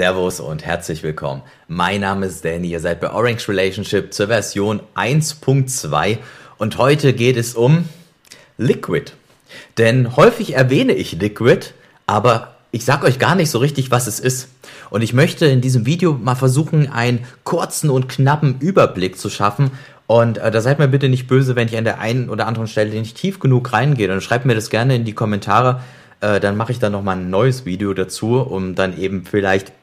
Servus und herzlich willkommen. Mein Name ist Danny, ihr seid bei Orange Relationship zur Version 1.2 und heute geht es um Liquid. Denn häufig erwähne ich Liquid, aber ich sage euch gar nicht so richtig, was es ist. Und ich möchte in diesem Video mal versuchen, einen kurzen und knappen Überblick zu schaffen. Und äh, da seid mir bitte nicht böse, wenn ich an der einen oder anderen Stelle nicht tief genug reingehe. Dann schreibt mir das gerne in die Kommentare. Äh, dann mache ich dann nochmal ein neues Video dazu, um dann eben vielleicht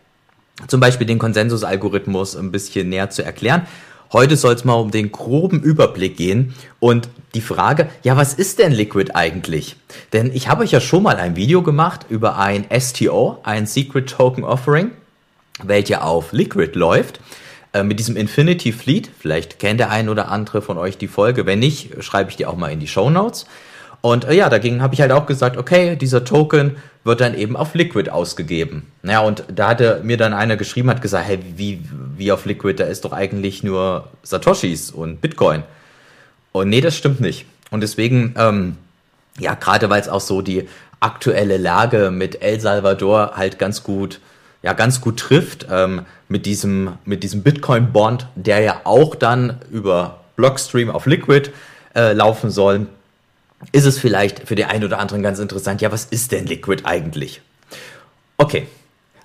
zum Beispiel den Konsensusalgorithmus ein bisschen näher zu erklären. Heute soll es mal um den groben Überblick gehen und die Frage, ja, was ist denn Liquid eigentlich? Denn ich habe euch ja schon mal ein Video gemacht über ein STO, ein Secret Token Offering, welcher auf Liquid läuft äh, mit diesem Infinity Fleet. Vielleicht kennt der ein oder andere von euch die Folge. Wenn nicht, schreibe ich die auch mal in die Show Notes. Und äh, ja, dagegen habe ich halt auch gesagt, okay, dieser Token wird dann eben auf Liquid ausgegeben. Ja, und da hatte mir dann einer geschrieben, hat gesagt, hey, wie, wie auf Liquid, da ist doch eigentlich nur Satoshis und Bitcoin. Und nee, das stimmt nicht. Und deswegen, ähm, ja, gerade weil es auch so die aktuelle Lage mit El Salvador halt ganz gut, ja, ganz gut trifft, ähm, mit diesem, mit diesem Bitcoin-Bond, der ja auch dann über Blockstream auf Liquid äh, laufen soll ist es vielleicht für die einen oder anderen ganz interessant, ja, was ist denn Liquid eigentlich? Okay,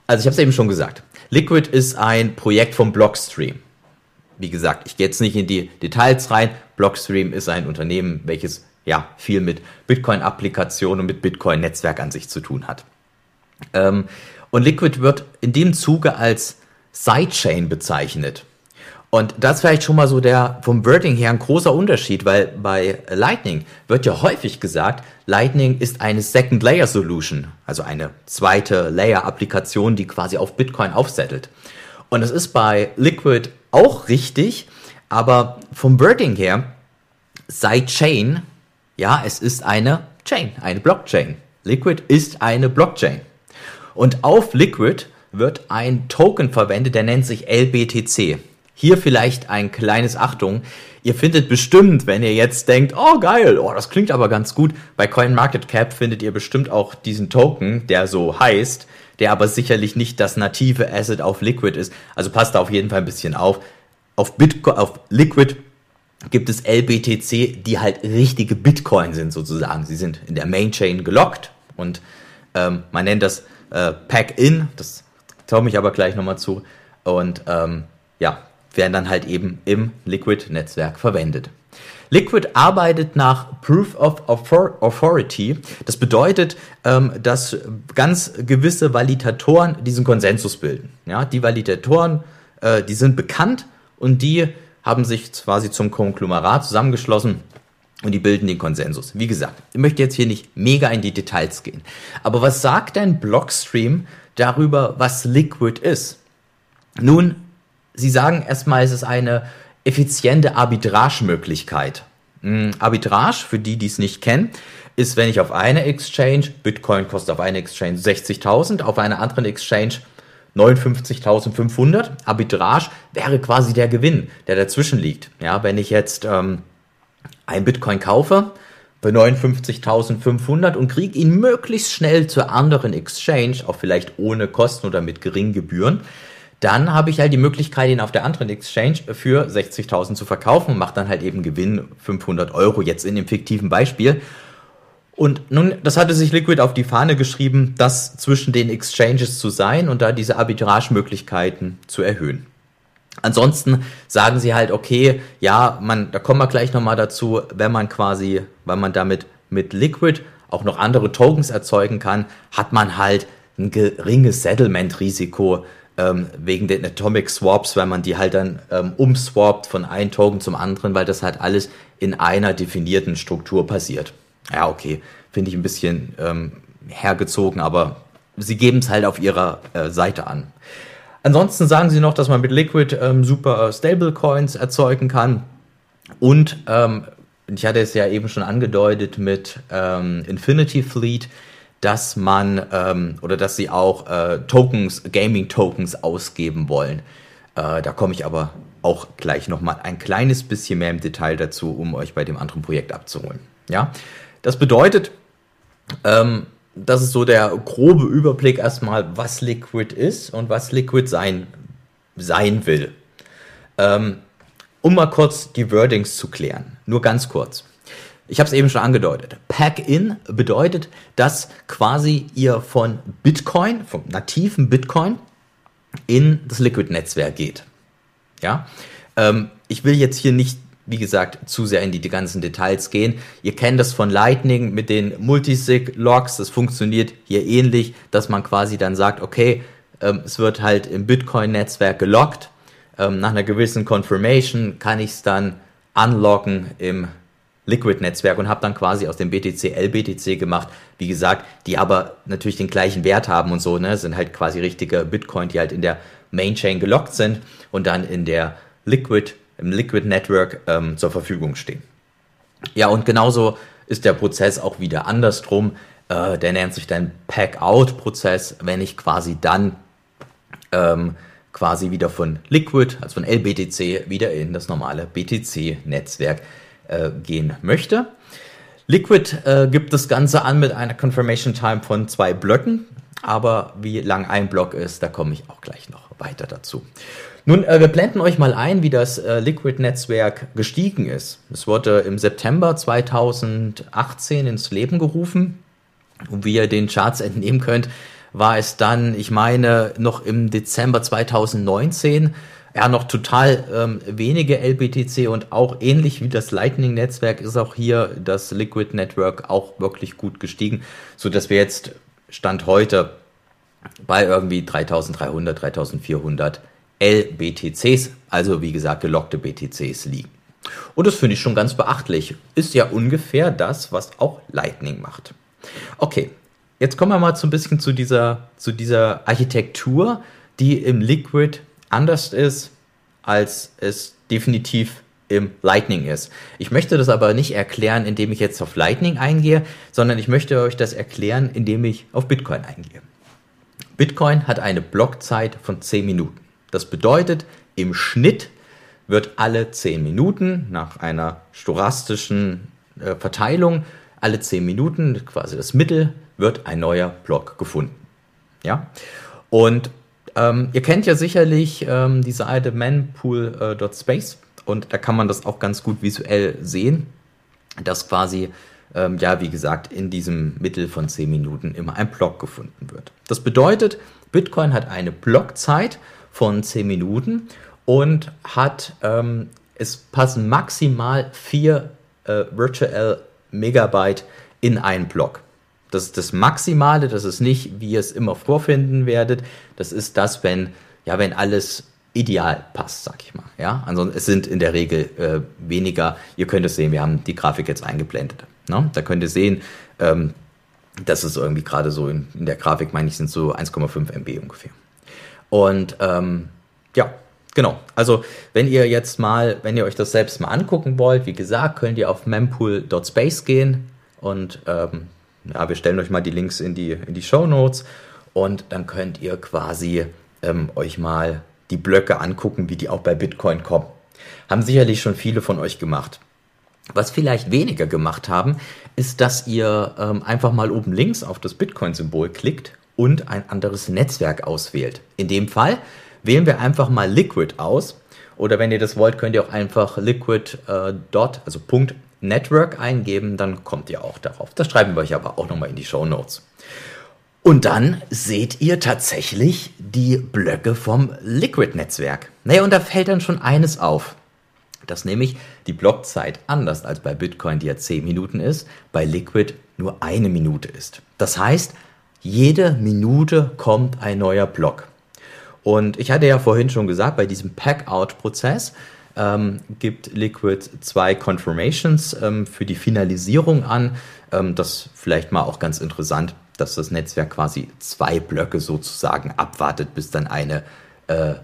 also ich habe es eben schon gesagt. Liquid ist ein Projekt vom Blockstream. Wie gesagt, ich gehe jetzt nicht in die Details rein. Blockstream ist ein Unternehmen, welches ja viel mit Bitcoin-Applikationen und mit Bitcoin-Netzwerk an sich zu tun hat. Ähm, und Liquid wird in dem Zuge als Sidechain bezeichnet. Und das vielleicht schon mal so der vom Wording her ein großer Unterschied, weil bei Lightning wird ja häufig gesagt, Lightning ist eine Second Layer Solution, also eine zweite Layer Applikation, die quasi auf Bitcoin aufsettelt. Und das ist bei Liquid auch richtig, aber vom Wording her, Sidechain, ja, es ist eine Chain, eine Blockchain. Liquid ist eine Blockchain. Und auf Liquid wird ein Token verwendet, der nennt sich LBTC. Hier vielleicht ein kleines Achtung. Ihr findet bestimmt, wenn ihr jetzt denkt, oh geil, oh, das klingt aber ganz gut, bei CoinMarketCap findet ihr bestimmt auch diesen Token, der so heißt, der aber sicherlich nicht das native Asset auf Liquid ist. Also passt da auf jeden Fall ein bisschen auf. Auf Bitcoin, auf Liquid gibt es LBTC, die halt richtige Bitcoin sind sozusagen. Sie sind in der Mainchain gelockt und ähm, man nennt das äh, Pack-In, das komme ich aber gleich nochmal zu. Und ähm, ja, werden dann halt eben im Liquid-Netzwerk verwendet. Liquid arbeitet nach Proof of Authority. Das bedeutet, ähm, dass ganz gewisse Validatoren diesen Konsensus bilden. Ja, die Validatoren, äh, die sind bekannt und die haben sich quasi zum Konglomerat zusammengeschlossen und die bilden den Konsensus. Wie gesagt, ich möchte jetzt hier nicht mega in die Details gehen. Aber was sagt denn Blockstream darüber, was Liquid ist? Nun, Sie sagen erstmal, es ist eine effiziente Arbitragemöglichkeit. Hm, Arbitrage, für die, die es nicht kennen, ist, wenn ich auf eine Exchange, Bitcoin kostet auf eine Exchange 60.000, auf einer anderen Exchange 59.500. Arbitrage wäre quasi der Gewinn, der dazwischen liegt. Ja, wenn ich jetzt ähm, ein Bitcoin kaufe für 59.500 und kriege ihn möglichst schnell zur anderen Exchange, auch vielleicht ohne Kosten oder mit geringen Gebühren, dann habe ich halt die Möglichkeit, ihn auf der anderen Exchange für 60.000 zu verkaufen und mache dann halt eben Gewinn 500 Euro, jetzt in dem fiktiven Beispiel. Und nun, das hatte sich Liquid auf die Fahne geschrieben, das zwischen den Exchanges zu sein und da diese Arbitragemöglichkeiten zu erhöhen. Ansonsten sagen sie halt, okay, ja, man, da kommen wir gleich nochmal dazu, wenn man quasi, weil man damit mit Liquid auch noch andere Tokens erzeugen kann, hat man halt ein geringes Settlement-Risiko, ähm, wegen den Atomic Swaps, weil man die halt dann ähm, umswappt von einem Token zum anderen, weil das halt alles in einer definierten Struktur passiert. Ja, okay, finde ich ein bisschen ähm, hergezogen, aber sie geben es halt auf ihrer äh, Seite an. Ansonsten sagen sie noch, dass man mit Liquid ähm, super äh, Stablecoins erzeugen kann und ähm, ich hatte es ja eben schon angedeutet mit ähm, Infinity Fleet, dass man ähm, oder dass sie auch äh, Tokens, Gaming-Tokens ausgeben wollen. Äh, da komme ich aber auch gleich nochmal ein kleines bisschen mehr im Detail dazu, um euch bei dem anderen Projekt abzuholen. Ja, das bedeutet, ähm, das ist so der grobe Überblick erstmal, was Liquid ist und was Liquid sein, sein will. Ähm, um mal kurz die Wordings zu klären, nur ganz kurz. Ich habe es eben schon angedeutet. Pack-in bedeutet, dass quasi ihr von Bitcoin, vom nativen Bitcoin, in das Liquid-Netzwerk geht. Ja, ähm, ich will jetzt hier nicht wie gesagt, zu sehr in die, die ganzen Details gehen. Ihr kennt das von Lightning mit den Multisig-Logs. Das funktioniert hier ähnlich, dass man quasi dann sagt, okay, ähm, es wird halt im Bitcoin-Netzwerk gelockt. Ähm, nach einer gewissen Confirmation kann ich es dann unlocken im Liquid-Netzwerk und habe dann quasi aus dem BTC LBTC gemacht. Wie gesagt, die aber natürlich den gleichen Wert haben und so, ne, sind halt quasi richtige Bitcoin, die halt in der Mainchain gelockt sind und dann in der Liquid im Liquid Network ähm, zur Verfügung stehen. Ja, und genauso ist der Prozess auch wieder andersrum. Äh, der nennt sich dann Pack-Out-Prozess, wenn ich quasi dann ähm, quasi wieder von Liquid, also von LBTC, wieder in das normale BTC-Netzwerk äh, gehen möchte. Liquid äh, gibt das Ganze an mit einer Confirmation Time von zwei Blöcken, aber wie lang ein Block ist, da komme ich auch gleich noch weiter dazu. Nun, äh, wir blenden euch mal ein, wie das äh, Liquid-Netzwerk gestiegen ist. Es wurde im September 2018 ins Leben gerufen. Und wie ihr den Charts entnehmen könnt, war es dann, ich meine, noch im Dezember 2019 ja noch total ähm, wenige LBTC und auch ähnlich wie das Lightning-Netzwerk ist auch hier das Liquid Network auch wirklich gut gestiegen, so dass wir jetzt Stand heute bei irgendwie 3300, 3400 LBTCs, also wie gesagt gelockte BTCs liegen. Und das finde ich schon ganz beachtlich. Ist ja ungefähr das, was auch Lightning macht. Okay, jetzt kommen wir mal so ein bisschen zu dieser, zu dieser Architektur, die im Liquid anders ist, als es definitiv im Lightning ist. Ich möchte das aber nicht erklären, indem ich jetzt auf Lightning eingehe, sondern ich möchte euch das erklären, indem ich auf Bitcoin eingehe. Bitcoin hat eine Blockzeit von 10 Minuten. Das bedeutet, im Schnitt wird alle 10 Minuten nach einer storastischen äh, Verteilung, alle 10 Minuten, quasi das Mittel, wird ein neuer Block gefunden. Ja? Und ähm, ihr kennt ja sicherlich ähm, die Seite manpool.space äh, und da kann man das auch ganz gut visuell sehen, dass quasi, ähm, ja, wie gesagt, in diesem Mittel von 10 Minuten immer ein Block gefunden wird. Das bedeutet, Bitcoin hat eine Blockzeit von 10 Minuten und hat, ähm, es passen maximal 4 äh, Virtual Megabyte in einen Block. Das ist das Maximale, das ist nicht, wie ihr es immer vorfinden werdet. Das ist das, wenn, ja, wenn alles ideal passt, sag ich mal. Ja, ansonsten es sind in der Regel äh, weniger. Ihr könnt es sehen, wir haben die Grafik jetzt eingeblendet. Ne? Da könnt ihr sehen, ähm, das ist irgendwie gerade so in, in, der Grafik, meine ich, sind so 1,5 MB ungefähr. Und ähm, ja, genau. Also wenn ihr jetzt mal, wenn ihr euch das selbst mal angucken wollt, wie gesagt, könnt ihr auf mempool.space gehen und ähm, ja, wir stellen euch mal die Links in die, in die Show Notes und dann könnt ihr quasi ähm, euch mal die Blöcke angucken, wie die auch bei Bitcoin kommen. Haben sicherlich schon viele von euch gemacht. Was vielleicht weniger gemacht haben, ist, dass ihr ähm, einfach mal oben links auf das Bitcoin-Symbol klickt und ein anderes Netzwerk auswählt. In dem Fall wählen wir einfach mal Liquid aus. Oder wenn ihr das wollt, könnt ihr auch einfach Liquid äh, dot, also Punkt Network eingeben, dann kommt ihr auch darauf. Das schreiben wir euch aber auch nochmal in die Show Notes. Und dann seht ihr tatsächlich die Blöcke vom Liquid-Netzwerk. Naja, und da fällt dann schon eines auf. Dass nämlich die Blockzeit anders als bei Bitcoin, die ja 10 Minuten ist, bei Liquid nur eine Minute ist. Das heißt, jede Minute kommt ein neuer Block. Und ich hatte ja vorhin schon gesagt, bei diesem Pack-Out-Prozess ähm, gibt Liquid zwei Confirmations ähm, für die Finalisierung an. Ähm, das vielleicht mal auch ganz interessant, dass das Netzwerk quasi zwei Blöcke sozusagen abwartet, bis dann eine, äh,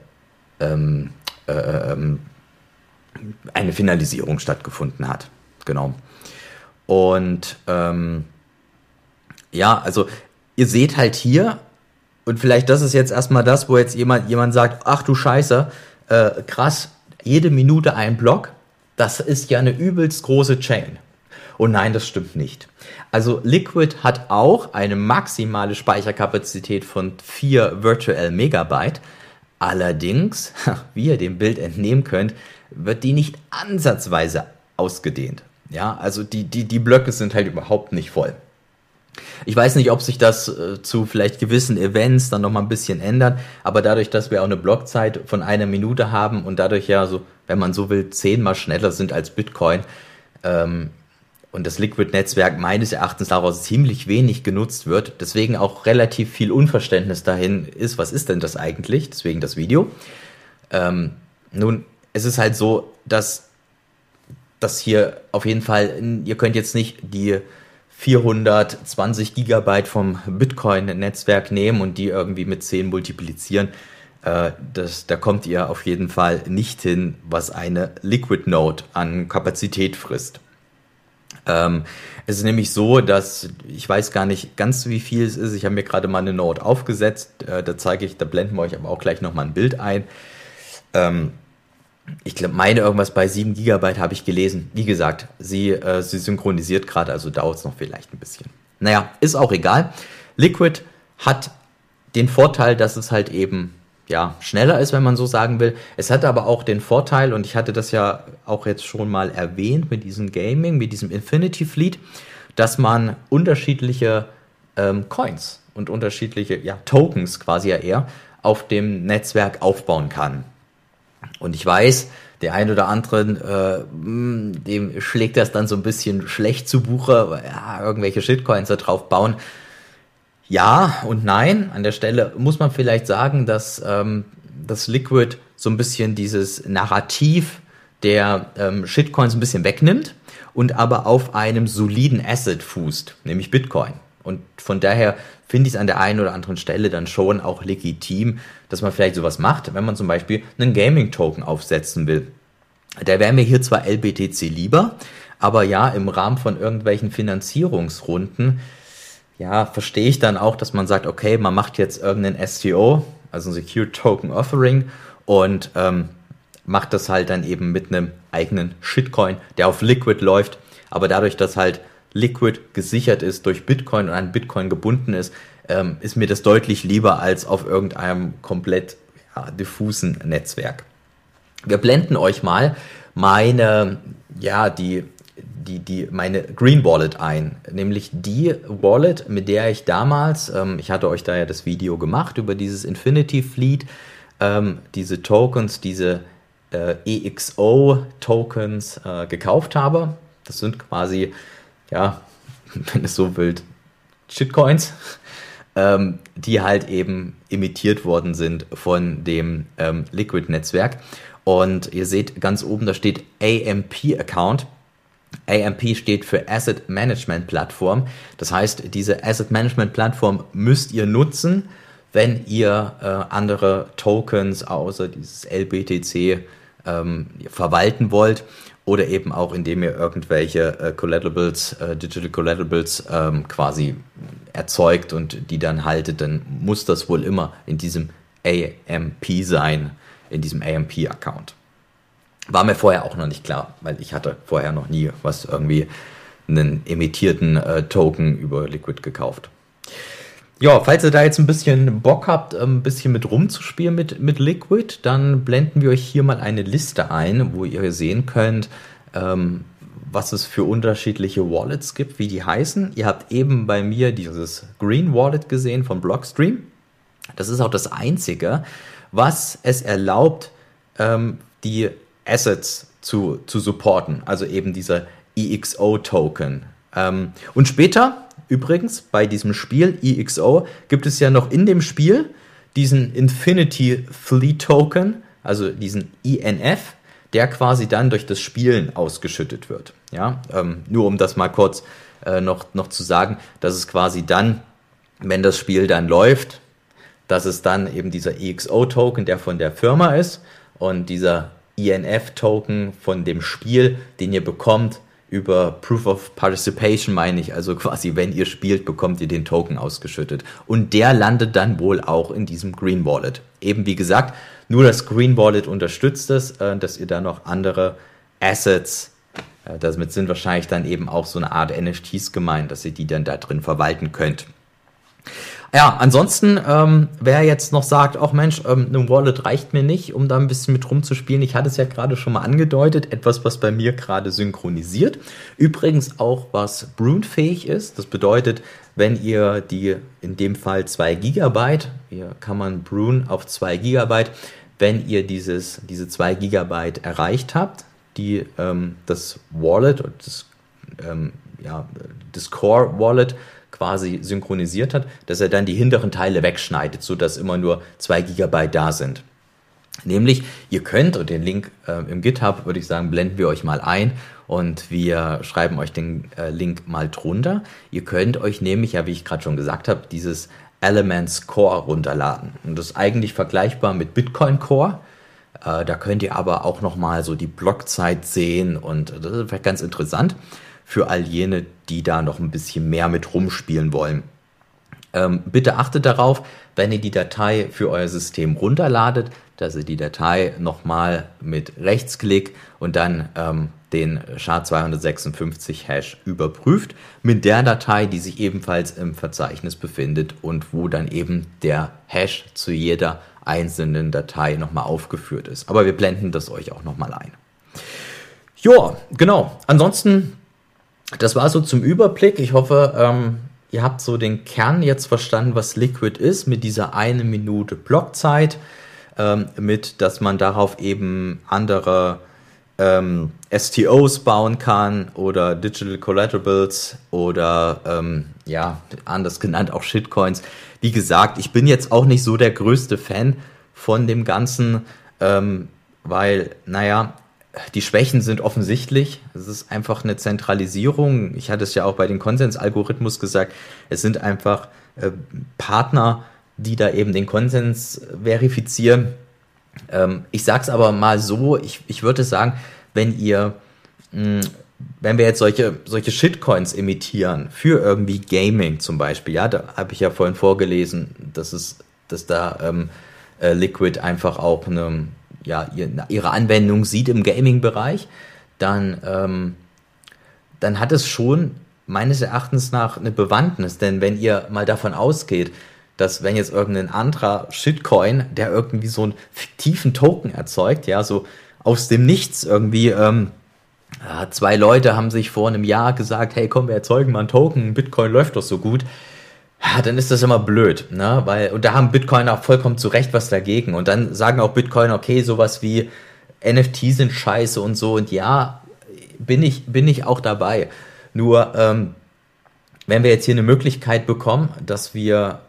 ähm, äh, ähm, eine Finalisierung stattgefunden hat. Genau. Und ähm, ja, also ihr seht halt hier, und vielleicht das ist jetzt erstmal das, wo jetzt jemand, jemand sagt, ach du Scheiße, äh, krass, jede Minute ein Block, das ist ja eine übelst große Chain. Und nein, das stimmt nicht. Also Liquid hat auch eine maximale Speicherkapazität von 4 Virtual Megabyte. Allerdings, wie ihr dem Bild entnehmen könnt, wird die nicht ansatzweise ausgedehnt. Ja, also die, die, die Blöcke sind halt überhaupt nicht voll. Ich weiß nicht, ob sich das äh, zu vielleicht gewissen Events dann nochmal ein bisschen ändert, aber dadurch, dass wir auch eine Blockzeit von einer Minute haben und dadurch ja so, wenn man so will, zehnmal schneller sind als Bitcoin ähm, und das Liquid-Netzwerk meines Erachtens daraus ziemlich wenig genutzt wird, deswegen auch relativ viel Unverständnis dahin ist, was ist denn das eigentlich, deswegen das Video. Ähm, nun, es ist halt so, dass das hier auf jeden Fall, ihr könnt jetzt nicht die 420 Gigabyte vom Bitcoin-Netzwerk nehmen und die irgendwie mit 10 multiplizieren. Äh, das, da kommt ihr auf jeden Fall nicht hin, was eine Liquid Node an Kapazität frisst. Ähm, es ist nämlich so, dass ich weiß gar nicht ganz, wie viel es ist. Ich habe mir gerade mal eine Node aufgesetzt. Äh, da zeige ich, da blenden wir euch aber auch gleich nochmal ein Bild ein. Ähm, ich glaube, meine irgendwas bei 7 GB habe ich gelesen. Wie gesagt, sie, äh, sie synchronisiert gerade, also dauert es noch vielleicht ein bisschen. Naja, ist auch egal. Liquid hat den Vorteil, dass es halt eben ja, schneller ist, wenn man so sagen will. Es hat aber auch den Vorteil, und ich hatte das ja auch jetzt schon mal erwähnt mit diesem Gaming, mit diesem Infinity Fleet, dass man unterschiedliche ähm, Coins und unterschiedliche ja, Tokens quasi ja eher auf dem Netzwerk aufbauen kann. Und ich weiß, der ein oder anderen, äh, hm, dem schlägt das dann so ein bisschen schlecht zu Buche, ja, irgendwelche Shitcoins da drauf bauen. Ja und nein. An der Stelle muss man vielleicht sagen, dass ähm, das Liquid so ein bisschen dieses Narrativ der ähm, Shitcoins ein bisschen wegnimmt und aber auf einem soliden Asset fußt, nämlich Bitcoin. Und von daher finde ich es an der einen oder anderen Stelle dann schon auch legitim, dass man vielleicht sowas macht, wenn man zum Beispiel einen Gaming-Token aufsetzen will. Da wäre mir hier zwar LBTC lieber, aber ja, im Rahmen von irgendwelchen Finanzierungsrunden, ja, verstehe ich dann auch, dass man sagt, okay, man macht jetzt irgendeinen STO, also ein Secure Token Offering und ähm, macht das halt dann eben mit einem eigenen Shitcoin, der auf Liquid läuft. Aber dadurch, dass halt Liquid gesichert ist durch Bitcoin und an Bitcoin gebunden ist, ähm, ist mir das deutlich lieber als auf irgendeinem komplett ja, diffusen Netzwerk. Wir blenden euch mal meine, ja, die, die, die, meine Green Wallet ein, nämlich die Wallet, mit der ich damals, ähm, ich hatte euch da ja das Video gemacht über dieses Infinity Fleet, ähm, diese Tokens, diese äh, EXO-Tokens äh, gekauft habe. Das sind quasi, ja, wenn es so wild, Shitcoins, ähm, die halt eben imitiert worden sind von dem ähm, Liquid-Netzwerk. Und ihr seht ganz oben, da steht AMP-Account. AMP steht für Asset Management Plattform. Das heißt, diese Asset Management Plattform müsst ihr nutzen, wenn ihr äh, andere Tokens außer dieses LBTC ähm, verwalten wollt oder eben auch indem ihr irgendwelche äh, Collaterals, äh, Digital Collaterals ähm, quasi erzeugt und die dann haltet, dann muss das wohl immer in diesem AMP sein, in diesem AMP-Account. War mir vorher auch noch nicht klar, weil ich hatte vorher noch nie was irgendwie einen emittierten äh, Token über Liquid gekauft. Ja, falls ihr da jetzt ein bisschen Bock habt, ein bisschen mit rumzuspielen mit, mit Liquid, dann blenden wir euch hier mal eine Liste ein, wo ihr sehen könnt, ähm, was es für unterschiedliche Wallets gibt, wie die heißen. Ihr habt eben bei mir dieses Green Wallet gesehen von Blockstream. Das ist auch das einzige, was es erlaubt, ähm, die Assets zu, zu supporten, also eben dieser EXO-Token. Ähm, und später Übrigens, bei diesem Spiel EXO gibt es ja noch in dem Spiel diesen Infinity Fleet Token, also diesen INF, der quasi dann durch das Spielen ausgeschüttet wird. Ja, ähm, nur um das mal kurz äh, noch, noch zu sagen, dass es quasi dann, wenn das Spiel dann läuft, dass es dann eben dieser EXO-Token, der von der Firma ist, und dieser INF-Token von dem Spiel, den ihr bekommt, über Proof of Participation meine ich, also quasi, wenn ihr spielt, bekommt ihr den Token ausgeschüttet. Und der landet dann wohl auch in diesem Green Wallet. Eben wie gesagt, nur das Green Wallet unterstützt es, äh, dass ihr da noch andere Assets Äh, damit sind wahrscheinlich dann eben auch so eine Art NFTs gemeint, dass ihr die dann da drin verwalten könnt. Ja, ansonsten, ähm, wer jetzt noch sagt, ach Mensch, ähm, eine Wallet reicht mir nicht, um da ein bisschen mit rumzuspielen. Ich hatte es ja gerade schon mal angedeutet, etwas, was bei mir gerade synchronisiert. Übrigens auch, was Brune-fähig ist. Das bedeutet, wenn ihr die, in dem Fall 2 GB, hier kann man Brune auf 2 GB, wenn ihr dieses, diese 2 GB erreicht habt, die ähm, das Wallet, das, ähm, ja, das Core Wallet quasi synchronisiert hat, dass er dann die hinteren Teile wegschneidet, sodass immer nur 2 GB da sind. Nämlich, ihr könnt, und den Link äh, im GitHub, würde ich sagen, blenden wir euch mal ein und wir schreiben euch den äh, Link mal drunter. Ihr könnt euch nämlich, ja, wie ich gerade schon gesagt habe, dieses Elements Core runterladen. Und das ist eigentlich vergleichbar mit Bitcoin Core. Äh, da könnt ihr aber auch nochmal so die Blockzeit sehen und das ist vielleicht ganz interessant für all jene, die da noch ein bisschen mehr mit rumspielen wollen. Ähm, bitte achtet darauf, wenn ihr die Datei für euer System runterladet, dass ihr die Datei nochmal mit Rechtsklick und dann ähm, den SHA-256 Hash überprüft mit der Datei, die sich ebenfalls im Verzeichnis befindet und wo dann eben der Hash zu jeder einzelnen Datei nochmal aufgeführt ist. Aber wir blenden das euch auch nochmal ein. Ja, genau. Ansonsten das war so zum Überblick. Ich hoffe, ähm, ihr habt so den Kern jetzt verstanden, was Liquid ist, mit dieser eine Minute Blockzeit, ähm, mit, dass man darauf eben andere ähm, STOs bauen kann oder Digital Collaterals oder ähm, ja, anders genannt auch Shitcoins. Wie gesagt, ich bin jetzt auch nicht so der größte Fan von dem Ganzen, ähm, weil, naja, die Schwächen sind offensichtlich. Es ist einfach eine Zentralisierung. Ich hatte es ja auch bei den Konsensalgorithmus gesagt. Es sind einfach äh, Partner, die da eben den Konsens verifizieren. Ähm, ich sage es aber mal so, ich, ich würde sagen, wenn ihr, mh, hm, wenn wir jetzt solche, solche Shitcoins emittieren, für irgendwie Gaming zum Beispiel, ja, da habe ich ja vorhin vorgelesen, dass es, dass da ähm, äh, Liquid einfach auch eine ja, ihre Anwendung sieht im Gaming-Bereich, dann, ähm, dann hat es schon meines Erachtens nach eine Bewandtnis. Denn wenn ihr mal davon ausgeht, dass wenn jetzt irgendein anderer Shitcoin, der irgendwie so einen fiktiven Token erzeugt, ja, so aus dem Nichts irgendwie, ähm, zwei Leute haben sich vor einem Jahr gesagt, hey komm, wir erzeugen mal einen Token, Bitcoin läuft doch so gut ja, dann ist das immer blöd, ne? Weil, und da haben Bitcoin auch vollkommen zu Recht was dagegen. Und dann sagen auch Bitcoin, okay, sowas wie NFT sind scheiße und so. Und ja, bin ich, bin ich auch dabei. Nur, ähm, wenn wir jetzt hier eine Möglichkeit bekommen, dass wir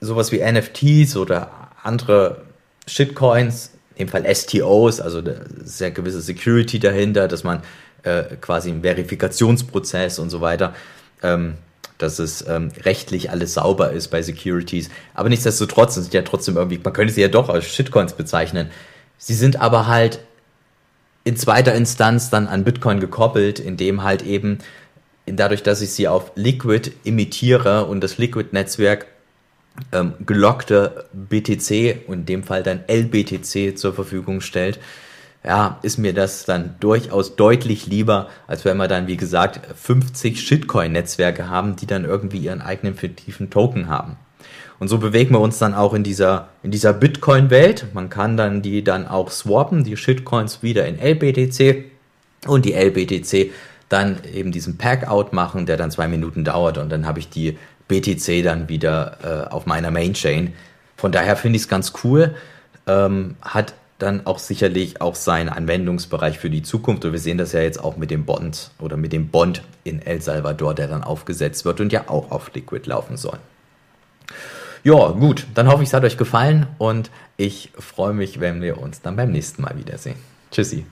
sowas wie NFTs oder andere Shitcoins, in dem Fall STOs, also da ist ja gewisse Security dahinter, dass man äh, quasi einen Verifikationsprozess und so weiter ähm, dass es ähm, rechtlich alles sauber ist bei Securities. Aber nichtsdestotrotz sind ja trotzdem irgendwie, man könnte sie ja doch als Shitcoins bezeichnen. Sie sind aber halt in zweiter Instanz dann an Bitcoin gekoppelt, indem halt eben dadurch, dass ich sie auf Liquid imitiere und das Liquid-Netzwerk ähm, gelockte BTC und in dem Fall dann LBTC zur Verfügung stellt, ja, ist mir das dann durchaus deutlich lieber, als wenn wir dann, wie gesagt, 50 Shitcoin-Netzwerke haben, die dann irgendwie ihren eigenen fiktiven Token haben. Und so bewegen wir uns dann auch in dieser, in dieser Bitcoin-Welt. Man kann dann die dann auch swappen, die Shitcoins wieder in LBTC und die LBTC dann eben diesen Pack-Out machen, der dann zwei Minuten dauert und dann habe ich die BTC dann wieder äh, auf meiner Main-Chain. Von daher finde ich es ganz cool. Ähm, hat dann auch sicherlich auch sein Anwendungsbereich für die Zukunft. Und wir sehen das ja jetzt auch mit dem Bond oder mit dem Bond in El Salvador, der dann aufgesetzt wird und ja auch auf Liquid laufen soll. Ja, gut, dann hoffe ich, es hat euch gefallen und ich freue mich, wenn wir uns dann beim nächsten Mal wiedersehen. Tschüssi.